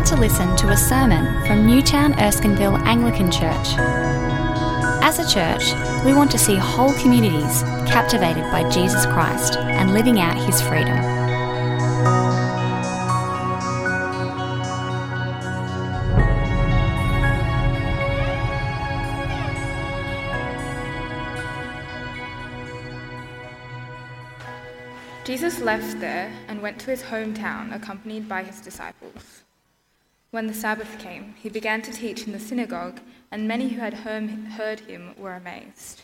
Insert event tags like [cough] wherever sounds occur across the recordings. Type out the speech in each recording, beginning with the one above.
about to listen to a sermon from Newtown Erskineville Anglican Church. As a church, we want to see whole communities captivated by Jesus Christ and living out his freedom. Jesus left there and went to his hometown accompanied by his disciples. When the Sabbath came, he began to teach in the synagogue, and many who had heard him were amazed.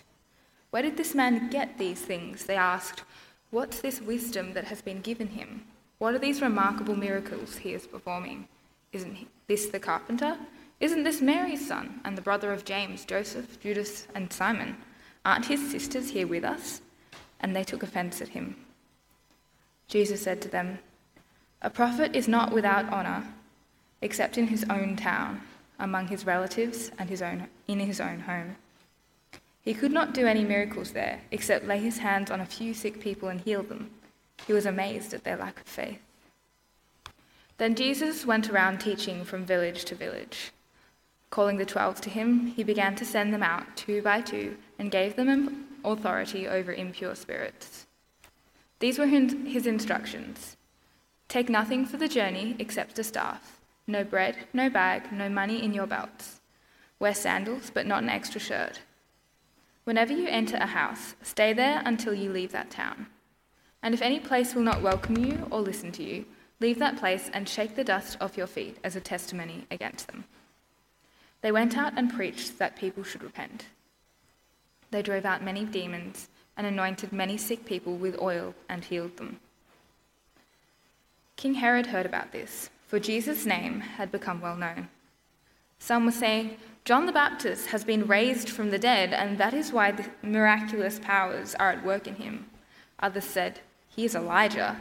Where did this man get these things? They asked. What's this wisdom that has been given him? What are these remarkable miracles he is performing? Isn't this the carpenter? Isn't this Mary's son, and the brother of James, Joseph, Judas, and Simon? Aren't his sisters here with us? And they took offense at him. Jesus said to them, A prophet is not without honor, except in his own town, among his relatives, and his own, in his own home. He could not do any miracles there, except lay his hands on a few sick people and heal them. He was amazed at their lack of faith. Then Jesus went around teaching from village to village. Calling the twelve to him, he began to send them out two by two and gave them authority over impure spirits. These were his instructions Take nothing for the journey except a staff, no bread, no bag, no money in your belts. Wear sandals, but not an extra shirt. Whenever you enter a house, stay there until you leave that town. And if any place will not welcome you or listen to you, leave that place and shake the dust off your feet as a testimony against them. They went out and preached that people should repent. They drove out many demons and anointed many sick people with oil and healed them. King Herod heard about this, for Jesus' name had become well known. Some were saying, John the Baptist has been raised from the dead, and that is why the miraculous powers are at work in him. Others said, He is Elijah.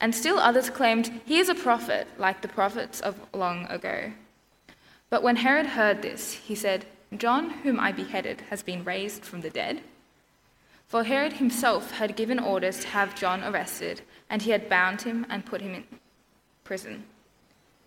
And still others claimed, He is a prophet, like the prophets of long ago. But when Herod heard this, he said, John, whom I beheaded, has been raised from the dead. For Herod himself had given orders to have John arrested, and he had bound him and put him in prison.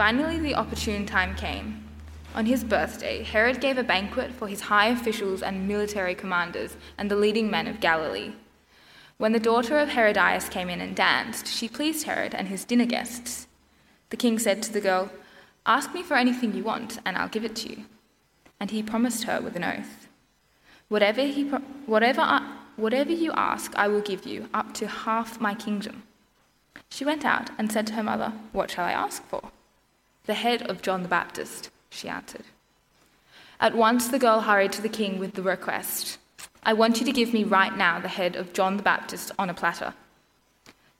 Finally, the opportune time came. On his birthday, Herod gave a banquet for his high officials and military commanders and the leading men of Galilee. When the daughter of Herodias came in and danced, she pleased Herod and his dinner guests. The king said to the girl, Ask me for anything you want, and I'll give it to you. And he promised her with an oath. Whatever, he pro- whatever I, Whatever you ask, I will give you, up to half my kingdom. She went out and said to her mother, What shall I ask for? The head of John the Baptist, she answered. At once the girl hurried to the king with the request I want you to give me right now the head of John the Baptist on a platter.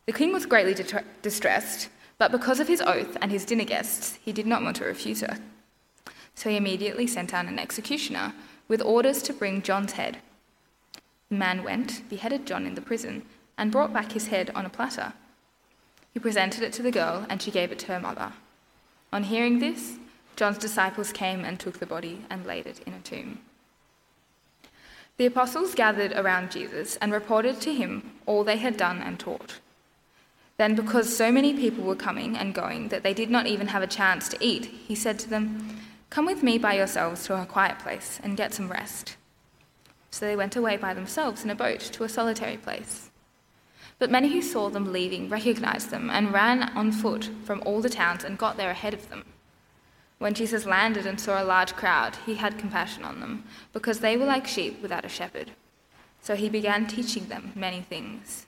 The king was greatly distressed, but because of his oath and his dinner guests, he did not want to refuse her. So he immediately sent out an executioner with orders to bring John's head the man went, beheaded John in the prison, and brought back his head on a platter. He presented it to the girl, and she gave it to her mother. On hearing this, John's disciples came and took the body and laid it in a tomb. The apostles gathered around Jesus and reported to him all they had done and taught. Then, because so many people were coming and going that they did not even have a chance to eat, he said to them, Come with me by yourselves to a quiet place and get some rest. So they went away by themselves in a boat to a solitary place. But many who saw them leaving recognized them and ran on foot from all the towns and got there ahead of them. When Jesus landed and saw a large crowd, he had compassion on them, because they were like sheep without a shepherd. So he began teaching them many things.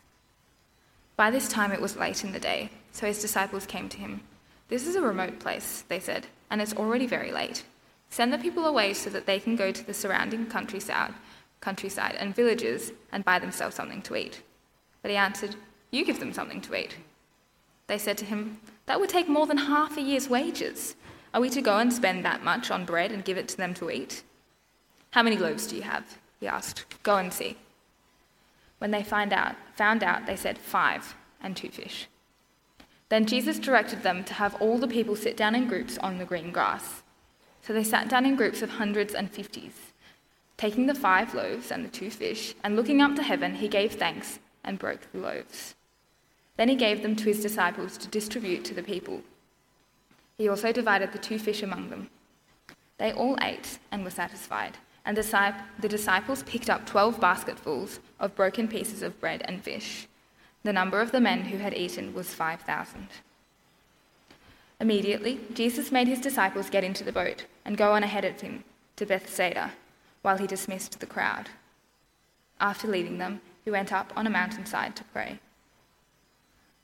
By this time it was late in the day, so his disciples came to him. This is a remote place, they said, and it's already very late. Send the people away so that they can go to the surrounding countryside countryside and villages and buy themselves something to eat. But he answered, You give them something to eat. They said to him, That would take more than half a year's wages. Are we to go and spend that much on bread and give it to them to eat? How many loaves do you have? He asked. Go and see. When they find out, found out, they said, Five and two fish. Then Jesus directed them to have all the people sit down in groups on the green grass. So they sat down in groups of hundreds and fifties. Taking the five loaves and the two fish, and looking up to heaven, he gave thanks and broke the loaves. Then he gave them to his disciples to distribute to the people. He also divided the two fish among them. They all ate and were satisfied, and the disciples picked up twelve basketfuls of broken pieces of bread and fish. The number of the men who had eaten was 5,000. Immediately, Jesus made his disciples get into the boat and go on ahead of him to Bethsaida while he dismissed the crowd. After leaving them, he went up on a mountainside to pray.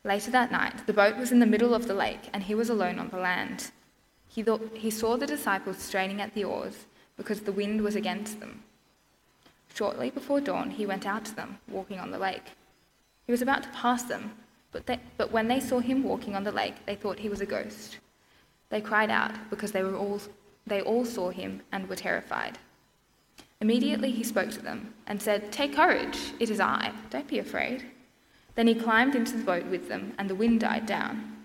Later that night, the boat was in the middle of the lake, and he was alone on the land. He, thought, he saw the disciples straining at the oars because the wind was against them. Shortly before dawn, he went out to them, walking on the lake. He was about to pass them, but, they, but when they saw him walking on the lake, they thought he was a ghost. They cried out because they, were all, they all saw him and were terrified. Immediately he spoke to them and said, Take courage, it is I, don't be afraid. Then he climbed into the boat with them, and the wind died down.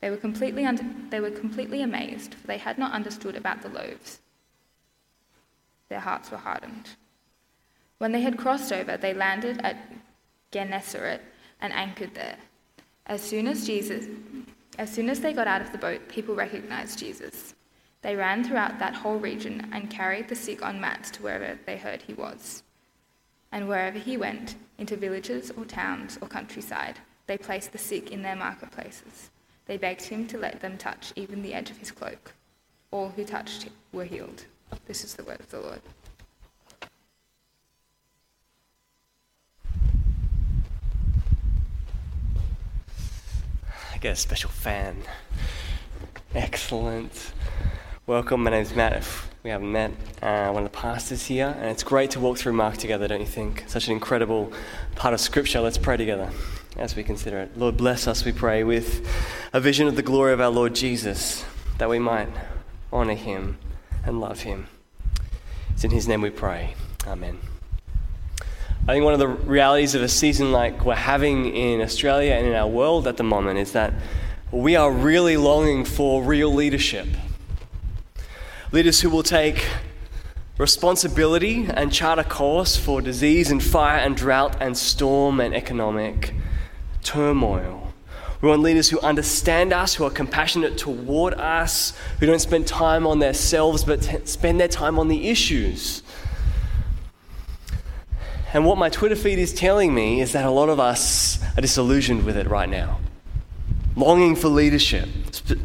They were completely, un- they were completely amazed, for they had not understood about the loaves. Their hearts were hardened. When they had crossed over, they landed at Gennesaret and anchored there. As soon as Jesus, as soon as they got out of the boat, people recognized Jesus. They ran throughout that whole region and carried the sick on mats to wherever they heard he was. And wherever he went, into villages or towns or countryside, they placed the sick in their marketplaces. They begged him to let them touch even the edge of his cloak. All who touched him were healed. This is the word of the Lord. I get a special fan. Excellent. Welcome, my name is Matt. If we haven't met, uh, one of the pastors here, and it's great to walk through Mark together, don't you think? Such an incredible part of Scripture. Let's pray together as we consider it. Lord, bless us, we pray, with a vision of the glory of our Lord Jesus, that we might honour him and love him. It's in his name we pray. Amen. I think one of the realities of a season like we're having in Australia and in our world at the moment is that we are really longing for real leadership Leaders who will take responsibility and chart a course for disease and fire and drought and storm and economic turmoil. We want leaders who understand us, who are compassionate toward us, who don't spend time on themselves but t- spend their time on the issues. And what my Twitter feed is telling me is that a lot of us are disillusioned with it right now, longing for leadership,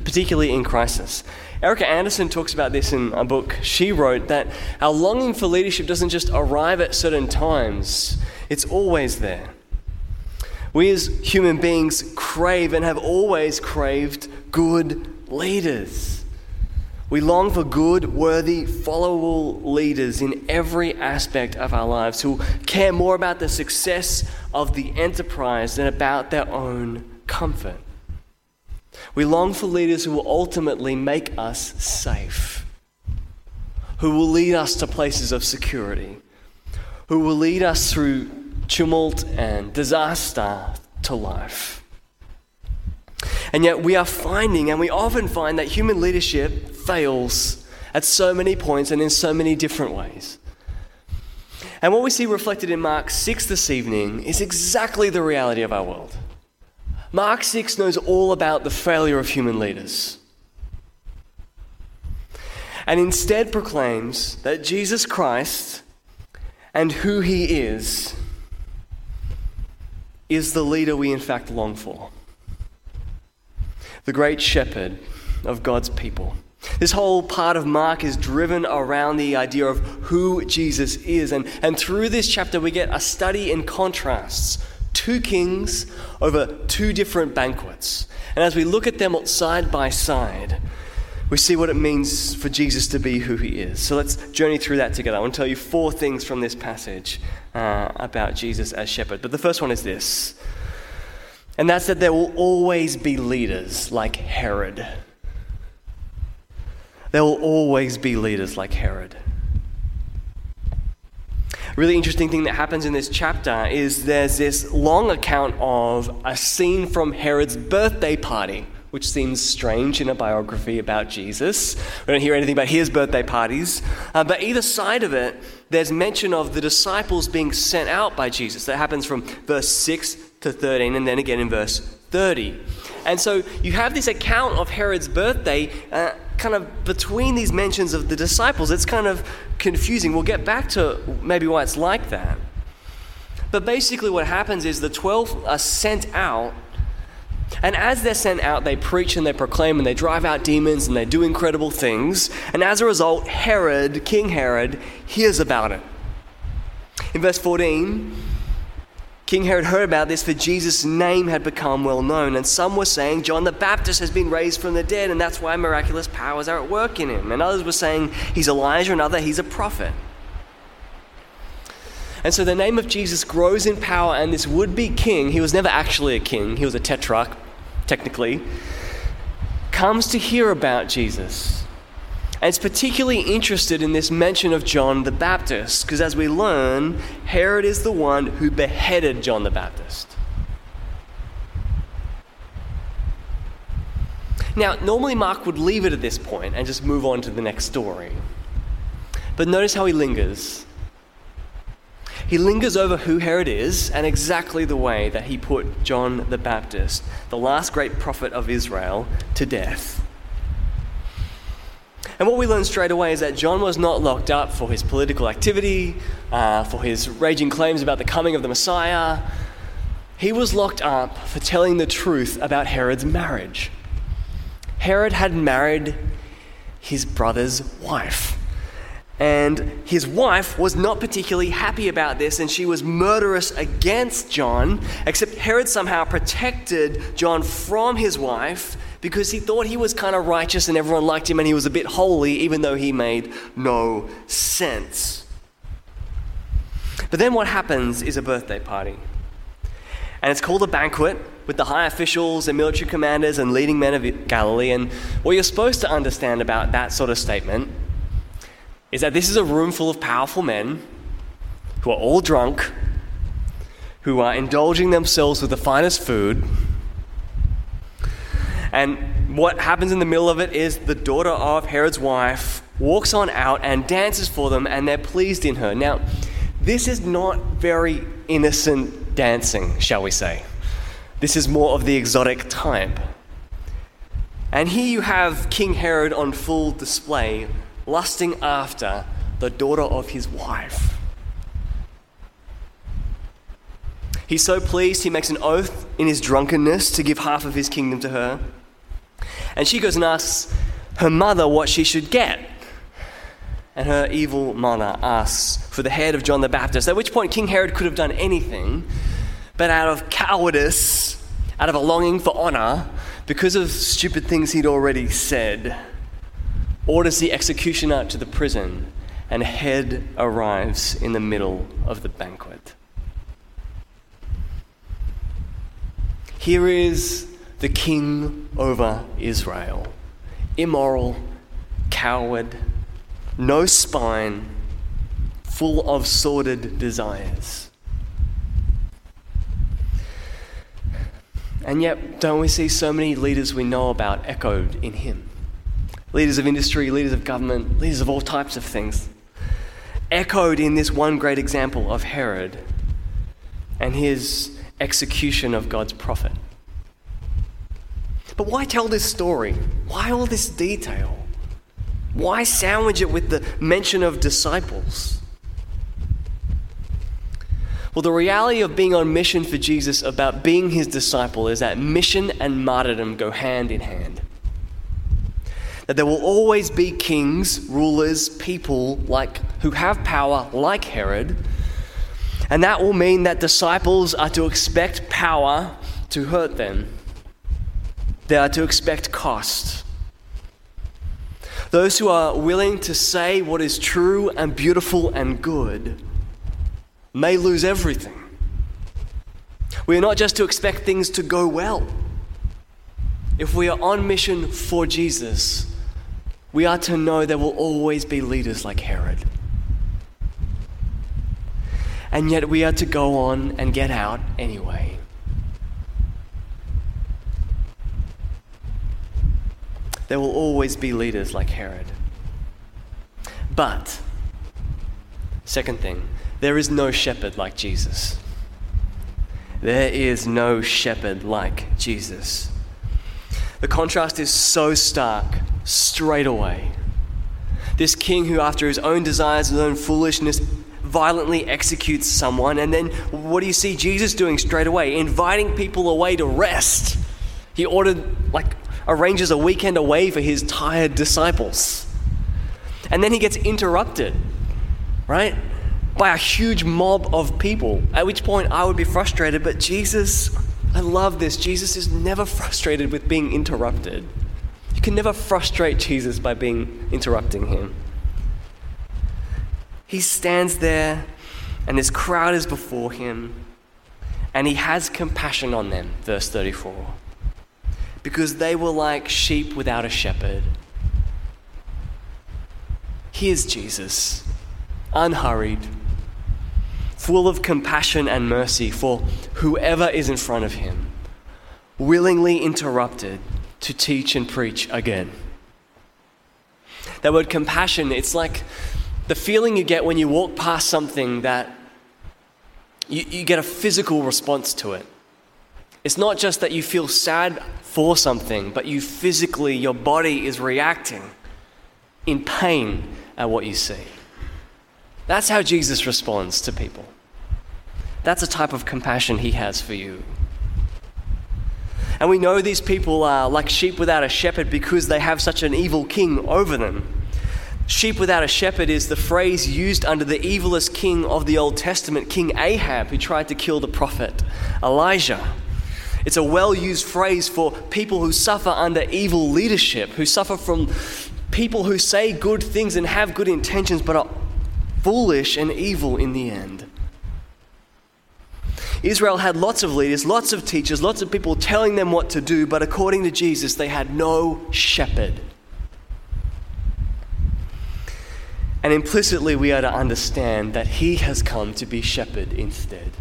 particularly in crisis. Erika Andersen talks about this in a book she wrote that our longing for leadership doesn't just arrive at certain times, it's always there. We as human beings crave and have always craved good leaders. We long for good, worthy, followable leaders in every aspect of our lives who care more about the success of the enterprise than about their own comfort. We long for leaders who will ultimately make us safe, who will lead us to places of security, who will lead us through tumult and disaster to life. And yet, we are finding, and we often find, that human leadership fails at so many points and in so many different ways. And what we see reflected in Mark 6 this evening is exactly the reality of our world. Mark 6 knows all about the failure of human leaders and instead proclaims that Jesus Christ and who he is is the leader we in fact long for. The great shepherd of God's people. This whole part of Mark is driven around the idea of who Jesus is. And, and through this chapter, we get a study in contrasts two kings over two different banquets. And as we look at them side by side, we see what it means for Jesus to be who he is. So let's journey through that together. I want to tell you four things from this passage uh, about Jesus as shepherd. But the first one is this, and that's that there will always be leaders like Herod. There will always be leaders like Herod. Really interesting thing that happens in this chapter is there's this long account of a scene from Herod's birthday party, which seems strange in a biography about Jesus. We don't hear anything about his birthday parties. Uh, but either side of it, there's mention of the disciples being sent out by Jesus. That happens from verse 6 to 13, and then again in verse 30. And so you have this account of Herod's birthday uh, kind of between these mentions of the disciples. It's kind of confusing. We'll get back to maybe why it's like that. But basically, what happens is the 12 are sent out. And as they're sent out, they preach and they proclaim and they drive out demons and they do incredible things. And as a result, Herod, King Herod, hears about it. In verse 14, King Herod heard about this, for Jesus' name had become well known, and some were saying John the Baptist has been raised from the dead, and that's why miraculous powers are at work in him. And others were saying he's Elijah, and others he's a prophet. And so the name of Jesus grows in power, and this would be king, he was never actually a king, he was a tetrarch, technically, comes to hear about Jesus and it's particularly interested in this mention of John the Baptist, because as we learn, Herod is the one who beheaded John the Baptist. Now, normally Mark would leave it at this point and just move on to the next story. But notice how he lingers. He lingers over who Herod is and exactly the way that he put John the Baptist, the last great prophet of Israel, to death. And what we learn straight away is that John was not locked up for his political activity, uh, for his raging claims about the coming of the Messiah. He was locked up for telling the truth about Herod's marriage. Herod had married his brother's wife. And his wife was not particularly happy about this, and she was murderous against John, except Herod somehow protected John from his wife because he thought he was kind of righteous and everyone liked him and he was a bit holy, even though he made no sense. But then what happens is a birthday party. And it's called a banquet with the high officials and military commanders and leading men of Galilee. And what you're supposed to understand about that sort of statement is that this is a room full of powerful men who are all drunk, who are indulging themselves with the finest food and what happens in the middle of it is the daughter of Herod's wife walks on out and dances for them, and they're pleased in her. Now, this is not very innocent dancing, shall we say. This is more of the exotic type. And here you have King Herod on full display, lusting after the daughter of his wife. He's so pleased, he makes an oath in his drunkenness to give half of his kingdom to her. And she goes and asks her mother what she should get. And her evil mother asks for the head of John the Baptist, at which point King Herod could have done anything, but out of cowardice, out of a longing for honor, because of stupid things he'd already said, orders the executioner to the prison, and head arrives in the middle of the banquet. Here is the king over Israel. Immoral, coward, no spine, full of sordid desires. And yet, don't we see so many leaders we know about echoed in him? Leaders of industry, leaders of government, leaders of all types of things. Echoed in this one great example of Herod and his execution of God's prophet. But why tell this story? Why all this detail? Why sandwich it with the mention of disciples? Well, the reality of being on mission for Jesus about being his disciple is that mission and martyrdom go hand in hand. That there will always be kings, rulers, people like who have power like Herod. And that will mean that disciples are to expect power to hurt them. They are to expect cost. Those who are willing to say what is true and beautiful and good may lose everything. We are not just to expect things to go well. If we are on mission for Jesus, we are to know there will always be leaders like Herod. And yet we are to go on and get out anyway. There will always be leaders like Herod. But, second thing, there is no shepherd like Jesus. There is no shepherd like Jesus. The contrast is so stark straight away. This king who, after his own desires, his own foolishness, violently executes someone, and then what do you see Jesus doing straight away? Inviting people away to rest. He ordered, like, arranges a weekend away for his tired disciples. And then he gets interrupted, right? By a huge mob of people. At which point I would be frustrated, but Jesus, I love this. Jesus is never frustrated with being interrupted. You can never frustrate Jesus by being interrupting him. He stands there, and this crowd is before him, and he has compassion on them, verse 34 because they were like sheep without a shepherd. Here's Jesus, unhurried, full of compassion and mercy for whoever is in front of him, willingly interrupted to teach and preach again. That word compassion, it's like the feeling you get when you walk past something that you, you get a physical response to it. It's not just that you feel sad for something, but you physically, your body is reacting in pain at what you see. That's how Jesus responds to people. That's a type of compassion he has for you. And we know these people are like sheep without a shepherd because they have such an evil king over them. Sheep without a shepherd is the phrase used under the evilest king of the Old Testament, King Ahab, who tried to kill the prophet Elijah. It's a well used phrase for people who suffer under evil leadership, who suffer from people who say good things and have good intentions but are foolish and evil in the end. Israel had lots of leaders, lots of teachers, lots of people telling them what to do, but according to Jesus, they had no shepherd. And implicitly, we are to understand that he has come to be shepherd instead.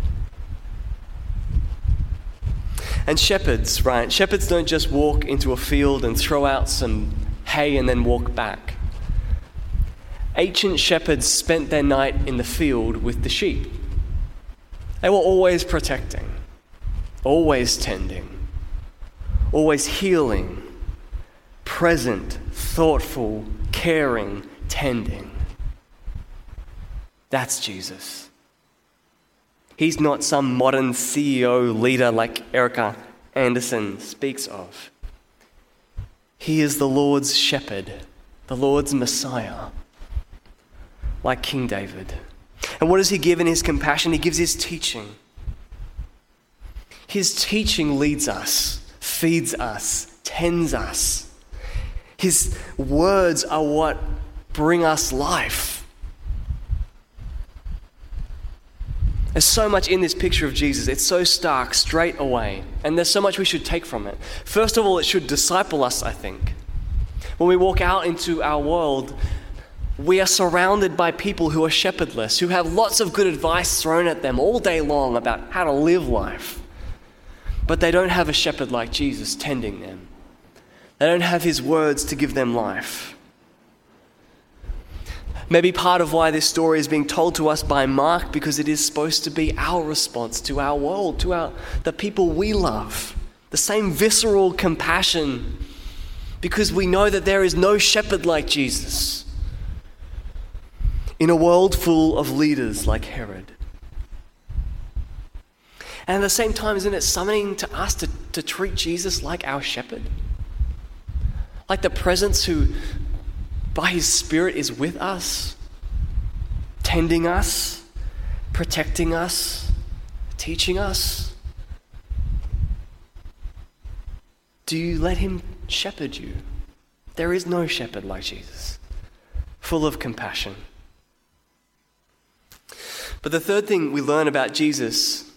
And shepherds, right? Shepherds don't just walk into a field and throw out some hay and then walk back. Ancient shepherds spent their night in the field with the sheep. They were always protecting, always tending, always healing, present, thoughtful, caring, tending. That's Jesus. He's not some modern CEO leader like Erika Andersen speaks of. He is the Lord's shepherd, the Lord's Messiah, like King David. And what does he give in his compassion? He gives his teaching. His teaching leads us, feeds us, tends us. His words are what bring us life. There's so much in this picture of Jesus. It's so stark straight away. And there's so much we should take from it. First of all, it should disciple us, I think. When we walk out into our world, we are surrounded by people who are shepherdless, who have lots of good advice thrown at them all day long about how to live life. But they don't have a shepherd like Jesus tending them, they don't have his words to give them life. Maybe part of why this story is being told to us by Mark because it is supposed to be our response to our world, to our, the people we love. The same visceral compassion because we know that there is no shepherd like Jesus in a world full of leaders like Herod. And at the same time, isn't it summoning to us to, to treat Jesus like our shepherd? Like the presence who by His Spirit is with us, tending us, protecting us, teaching us? Do you let Him shepherd you? There is no shepherd like Jesus, full of compassion. But the third thing we learn about Jesus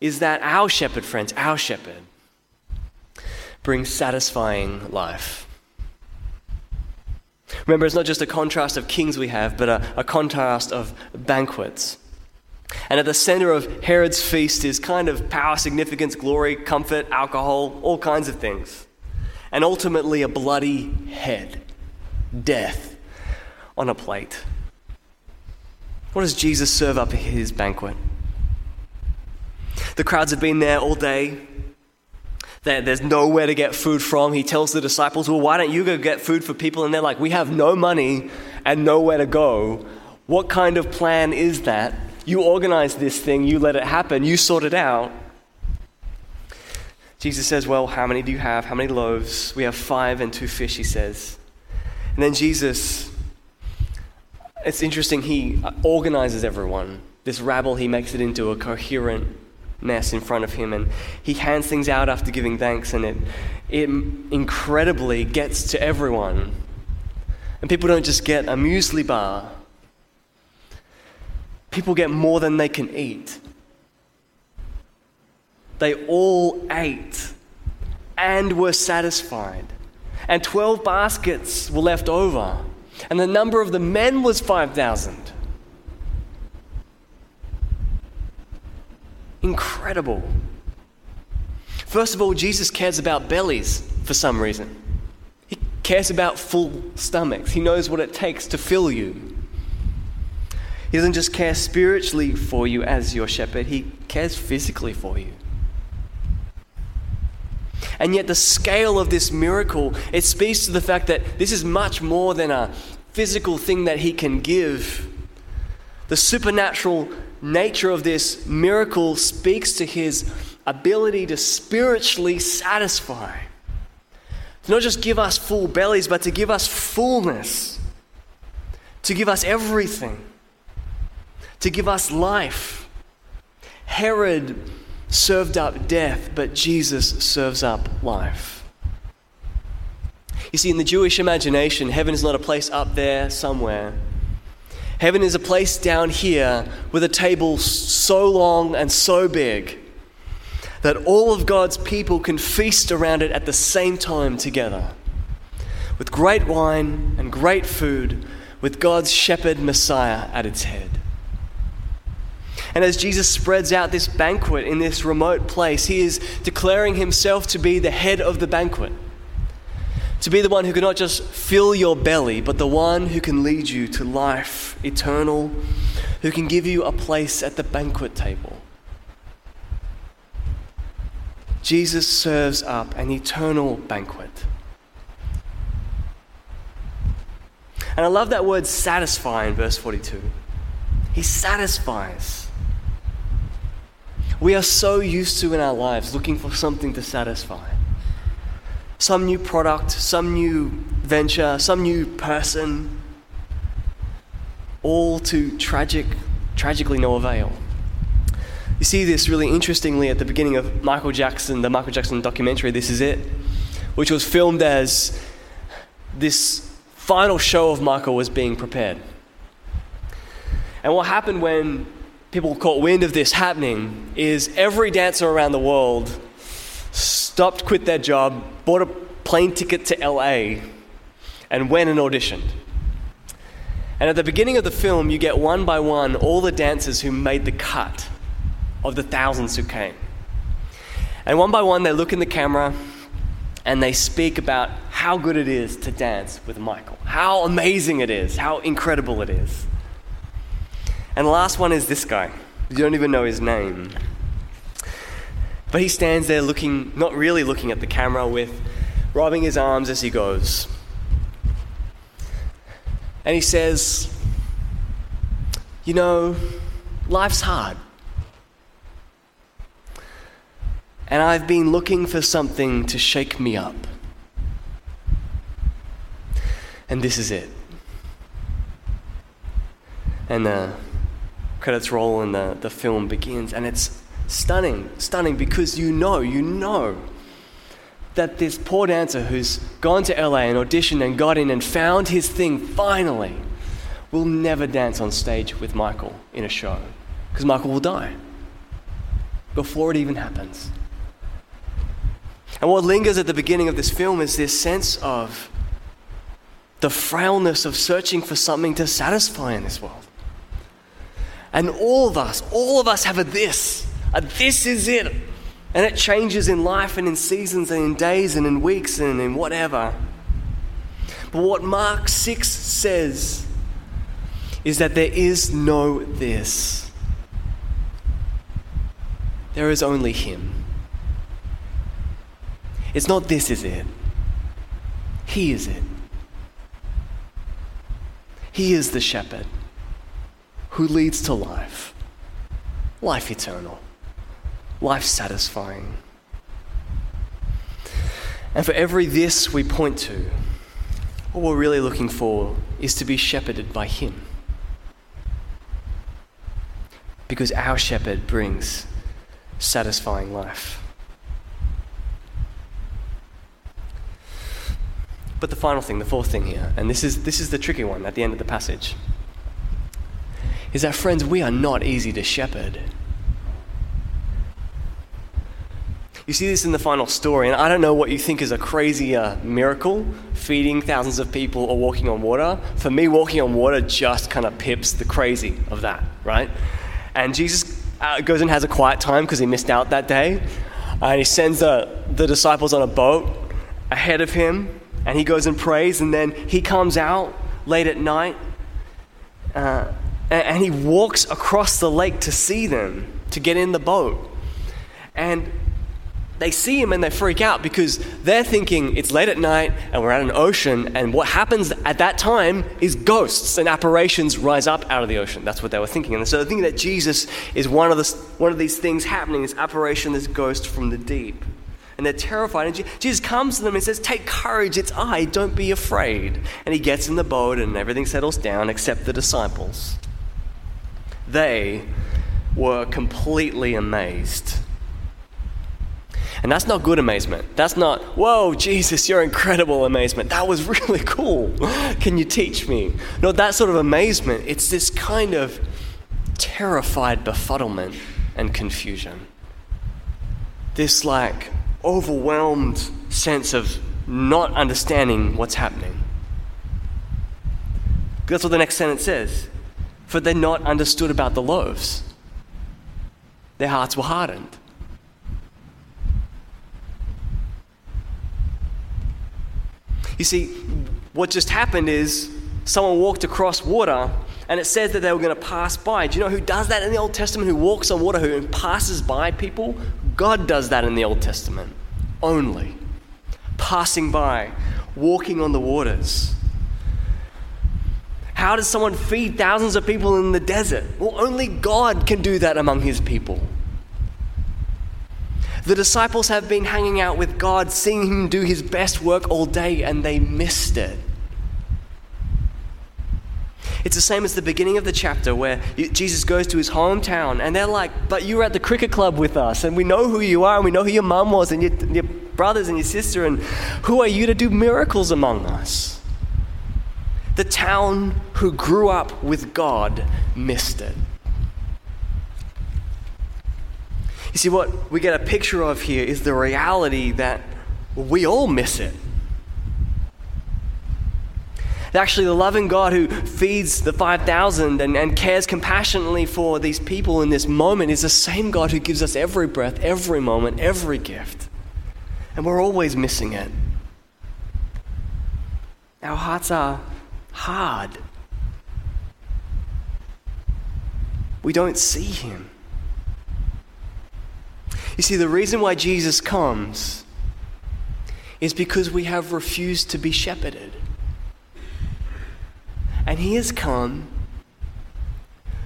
is that our shepherd, friends, our shepherd, brings satisfying life. Remember, it's not just a contrast of kings we have, but a, a contrast of banquets. And at the center of Herod's feast is kind of power, significance, glory, comfort, alcohol, all kinds of things. And ultimately, a bloody head, death on a plate. What does Jesus serve up at his banquet? The crowds have been there all day. There's nowhere to get food from. He tells the disciples, Well, why don't you go get food for people? And they're like, We have no money and nowhere to go. What kind of plan is that? You organize this thing, you let it happen, you sort it out. Jesus says, Well, how many do you have? How many loaves? We have five and two fish, he says. And then Jesus, it's interesting, he organizes everyone. This rabble, he makes it into a coherent mess in front of him. And he hands things out after giving thanks, and it, it incredibly gets to everyone. And people don't just get a muesli bar, people get more than they can eat. They all ate and were satisfied. And 12 baskets were left over. And the number of the men was 5,000. Incredible. First of all, Jesus cares about bellies for some reason. He cares about full stomachs. He knows what it takes to fill you. He doesn't just care spiritually for you as your shepherd, he cares physically for you. And yet the scale of this miracle, it speaks to the fact that this is much more than a physical thing that he can give. The supernatural nature of this miracle speaks to his ability to spiritually satisfy. To not just give us full bellies, but to give us fullness, to give us everything, to give us life. Herod served up death, but Jesus serves up life. You see, in the Jewish imagination, heaven is not a place up there somewhere. Heaven is a place down here with a table so long and so big that all of God's people can feast around it at the same time together. With great wine and great food, with God's shepherd Messiah at its head. And as Jesus spreads out this banquet in this remote place, he is declaring himself to be the head of the banquet to be the one who can not just fill your belly, but the one who can lead you to life eternal, who can give you a place at the banquet table. Jesus serves up an eternal banquet. And I love that word satisfy in verse 42. He satisfies. We are so used to in our lives looking for something to satisfy some new product, some new venture, some new person, all to tragic, tragically no avail. You see this really interestingly at the beginning of Michael Jackson, the Michael Jackson documentary, This Is It, which was filmed as this final show of Michael was being prepared. And what happened when people caught wind of this happening is every dancer around the world stopped, quit their job, bought a plane ticket to LA, and went and auditioned. And at the beginning of the film, you get one by one all the dancers who made the cut of the thousands who came. And one by one, they look in the camera and they speak about how good it is to dance with Michael, how amazing it is, how incredible it is. And the last one is this guy. You don't even know his name. But he stands there looking, not really looking at the camera, with rubbing his arms as he goes. And he says, You know, life's hard. And I've been looking for something to shake me up. And this is it. And the credits roll and the, the film begins, and it's Stunning, stunning because you know, you know that this poor dancer who's gone to LA and auditioned and got in and found his thing finally will never dance on stage with Michael in a show because Michael will die before it even happens. And what lingers at the beginning of this film is this sense of the frailness of searching for something to satisfy in this world. And all of us, all of us have a this. This is it. And it changes in life and in seasons and in days and in weeks and in whatever. But what Mark 6 says is that there is no this. There is only Him. It's not this is it. He is it. He is the shepherd who leads to life, life eternal, life satisfying. And for every this we point to, what we're really looking for is to be shepherded by Him. Because our shepherd brings satisfying life. But the final thing, the fourth thing here, and this is, this is the tricky one at the end of the passage, is that, friends, we are not easy to shepherd. You see this in the final story, and I don't know what you think is a crazier miracle feeding thousands of people or walking on water. For me, walking on water just kind of pips the crazy of that, right? And Jesus uh, goes and has a quiet time because he missed out that day. And he sends the, the disciples on a boat ahead of him and he goes and prays, and then he comes out late at night uh, and, and he walks across the lake to see them, to get in the boat. And they see him and they freak out because they're thinking it's late at night and we're at an ocean, and what happens at that time is ghosts and apparitions rise up out of the ocean. That's what they were thinking. And so they're thinking that Jesus is one of, one of these things happening this apparition, this ghost from the deep and they're terrified. And Jesus comes to them and says, Take courage, it's I, don't be afraid. And he gets in the boat and everything settles down except the disciples. They were completely amazed. And that's not good amazement. That's not, whoa, Jesus, you're incredible amazement. That was [laughs] really cool. Can you teach me? No, that sort of amazement, it's this kind of terrified befuddlement and confusion. This, like, overwhelmed sense of not understanding what's happening. That's what the next sentence says. For they not understood about the loaves, their hearts were hardened. You see, what just happened is someone walked across water and it says that they were going to pass by. Do you know who does that in the Old Testament? Who walks on water, who passes by people? God does that in the Old Testament only. Passing by, walking on the waters. How does someone feed thousands of people in the desert? Well, only God can do that among his people. The disciples have been hanging out with God, seeing him do his best work all day, and they missed it. It's the same as the beginning of the chapter where Jesus goes to his hometown and they're like, But you were at the cricket club with us and we know who you are and we know who your mum was and your, your brothers and your sister and who are you to do miracles among us? The town who grew up with God missed it. You see, what we get a picture of here is the reality that we all miss it. Actually, the loving God who feeds the 5,000 and, and cares compassionately for these people in this moment is the same God who gives us every breath, every moment, every gift. And we're always missing it. Our hearts are hard. We don't see Him. You see, the reason why Jesus comes is because we have refused to be shepherded. And he has come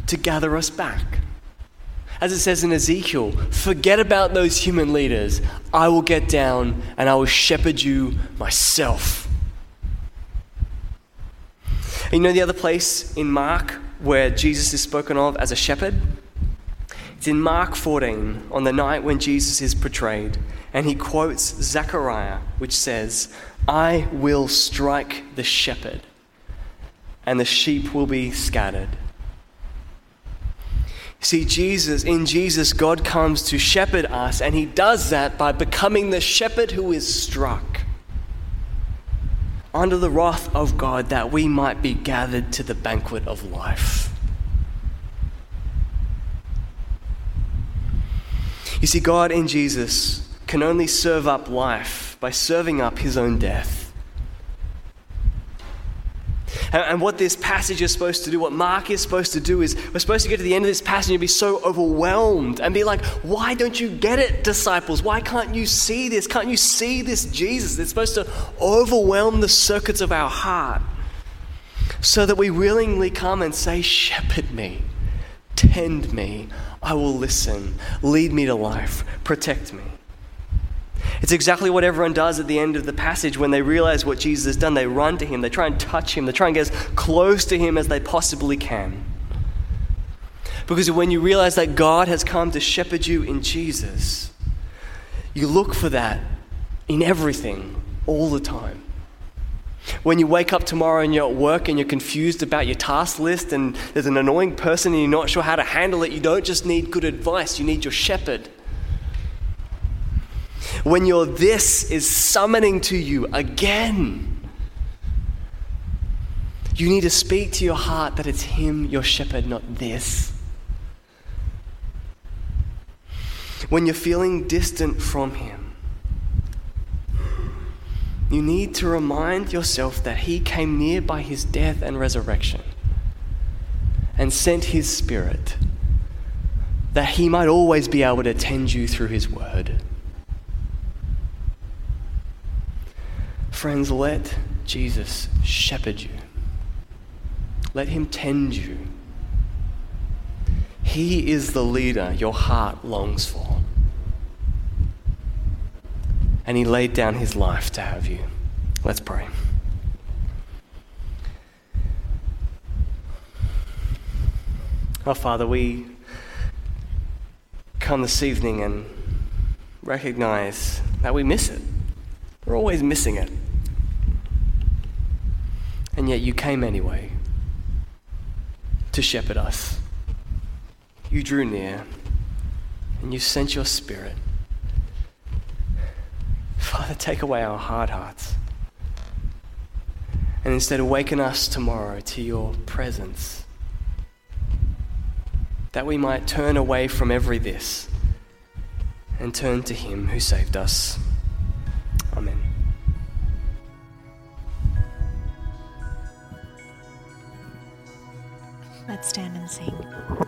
to gather us back. As it says in Ezekiel, forget about those human leaders. I will get down and I will shepherd you myself. And you know the other place in Mark where Jesus is spoken of as a shepherd? It's in Mark 14, on the night when Jesus is portrayed. And he quotes Zechariah, which says, I will strike the shepherd and the sheep will be scattered. See, Jesus, in Jesus, God comes to shepherd us, and He does that by becoming the shepherd who is struck. under the wrath of God that we might be gathered to the banquet of life. You see, God in Jesus can only serve up life by serving up his own death. And, what this passage is supposed to do, what Mark is supposed to do, is we're supposed to get to the end of this passage and be so overwhelmed and be like, why don't you get it, disciples? Why can't you see this? Can't you see this Jesus? It's supposed to overwhelm the circuits of our heart so that we willingly come and say, Shepherd me, tend me, I will listen, lead me to life, protect me. It's exactly what everyone does at the end of the passage when they realize what Jesus has done. They run to him, they try and touch him, they try and get as close to him as they possibly can. Because when you realize that God has come to shepherd you in Jesus, you look for that in everything all the time. When you wake up tomorrow and you're at work and you're confused about your task list and there's an annoying person and you're not sure how to handle it, you don't just need good advice, you need your shepherd. When your this is summoning to you again, you need to speak to your heart that it's Him, your shepherd, not this. When you're feeling distant from Him, you need to remind yourself that He came near by His death and resurrection and sent His Spirit that He might always be able to tend you through His Word. Friends, let Jesus shepherd you. Let him tend you. He is the leader your heart longs for. And he laid down his life to have you. Let's pray. Our oh, Father, we come this evening and recognize that we miss it. We're always missing it and yet you came anyway to shepherd us. You drew near and you sent your spirit. [laughs] Father, take away our hard hearts. And instead, awaken us tomorrow to your presence. That we might turn away from every this and turn to Him who saved us. Amen. Let's stand and sing.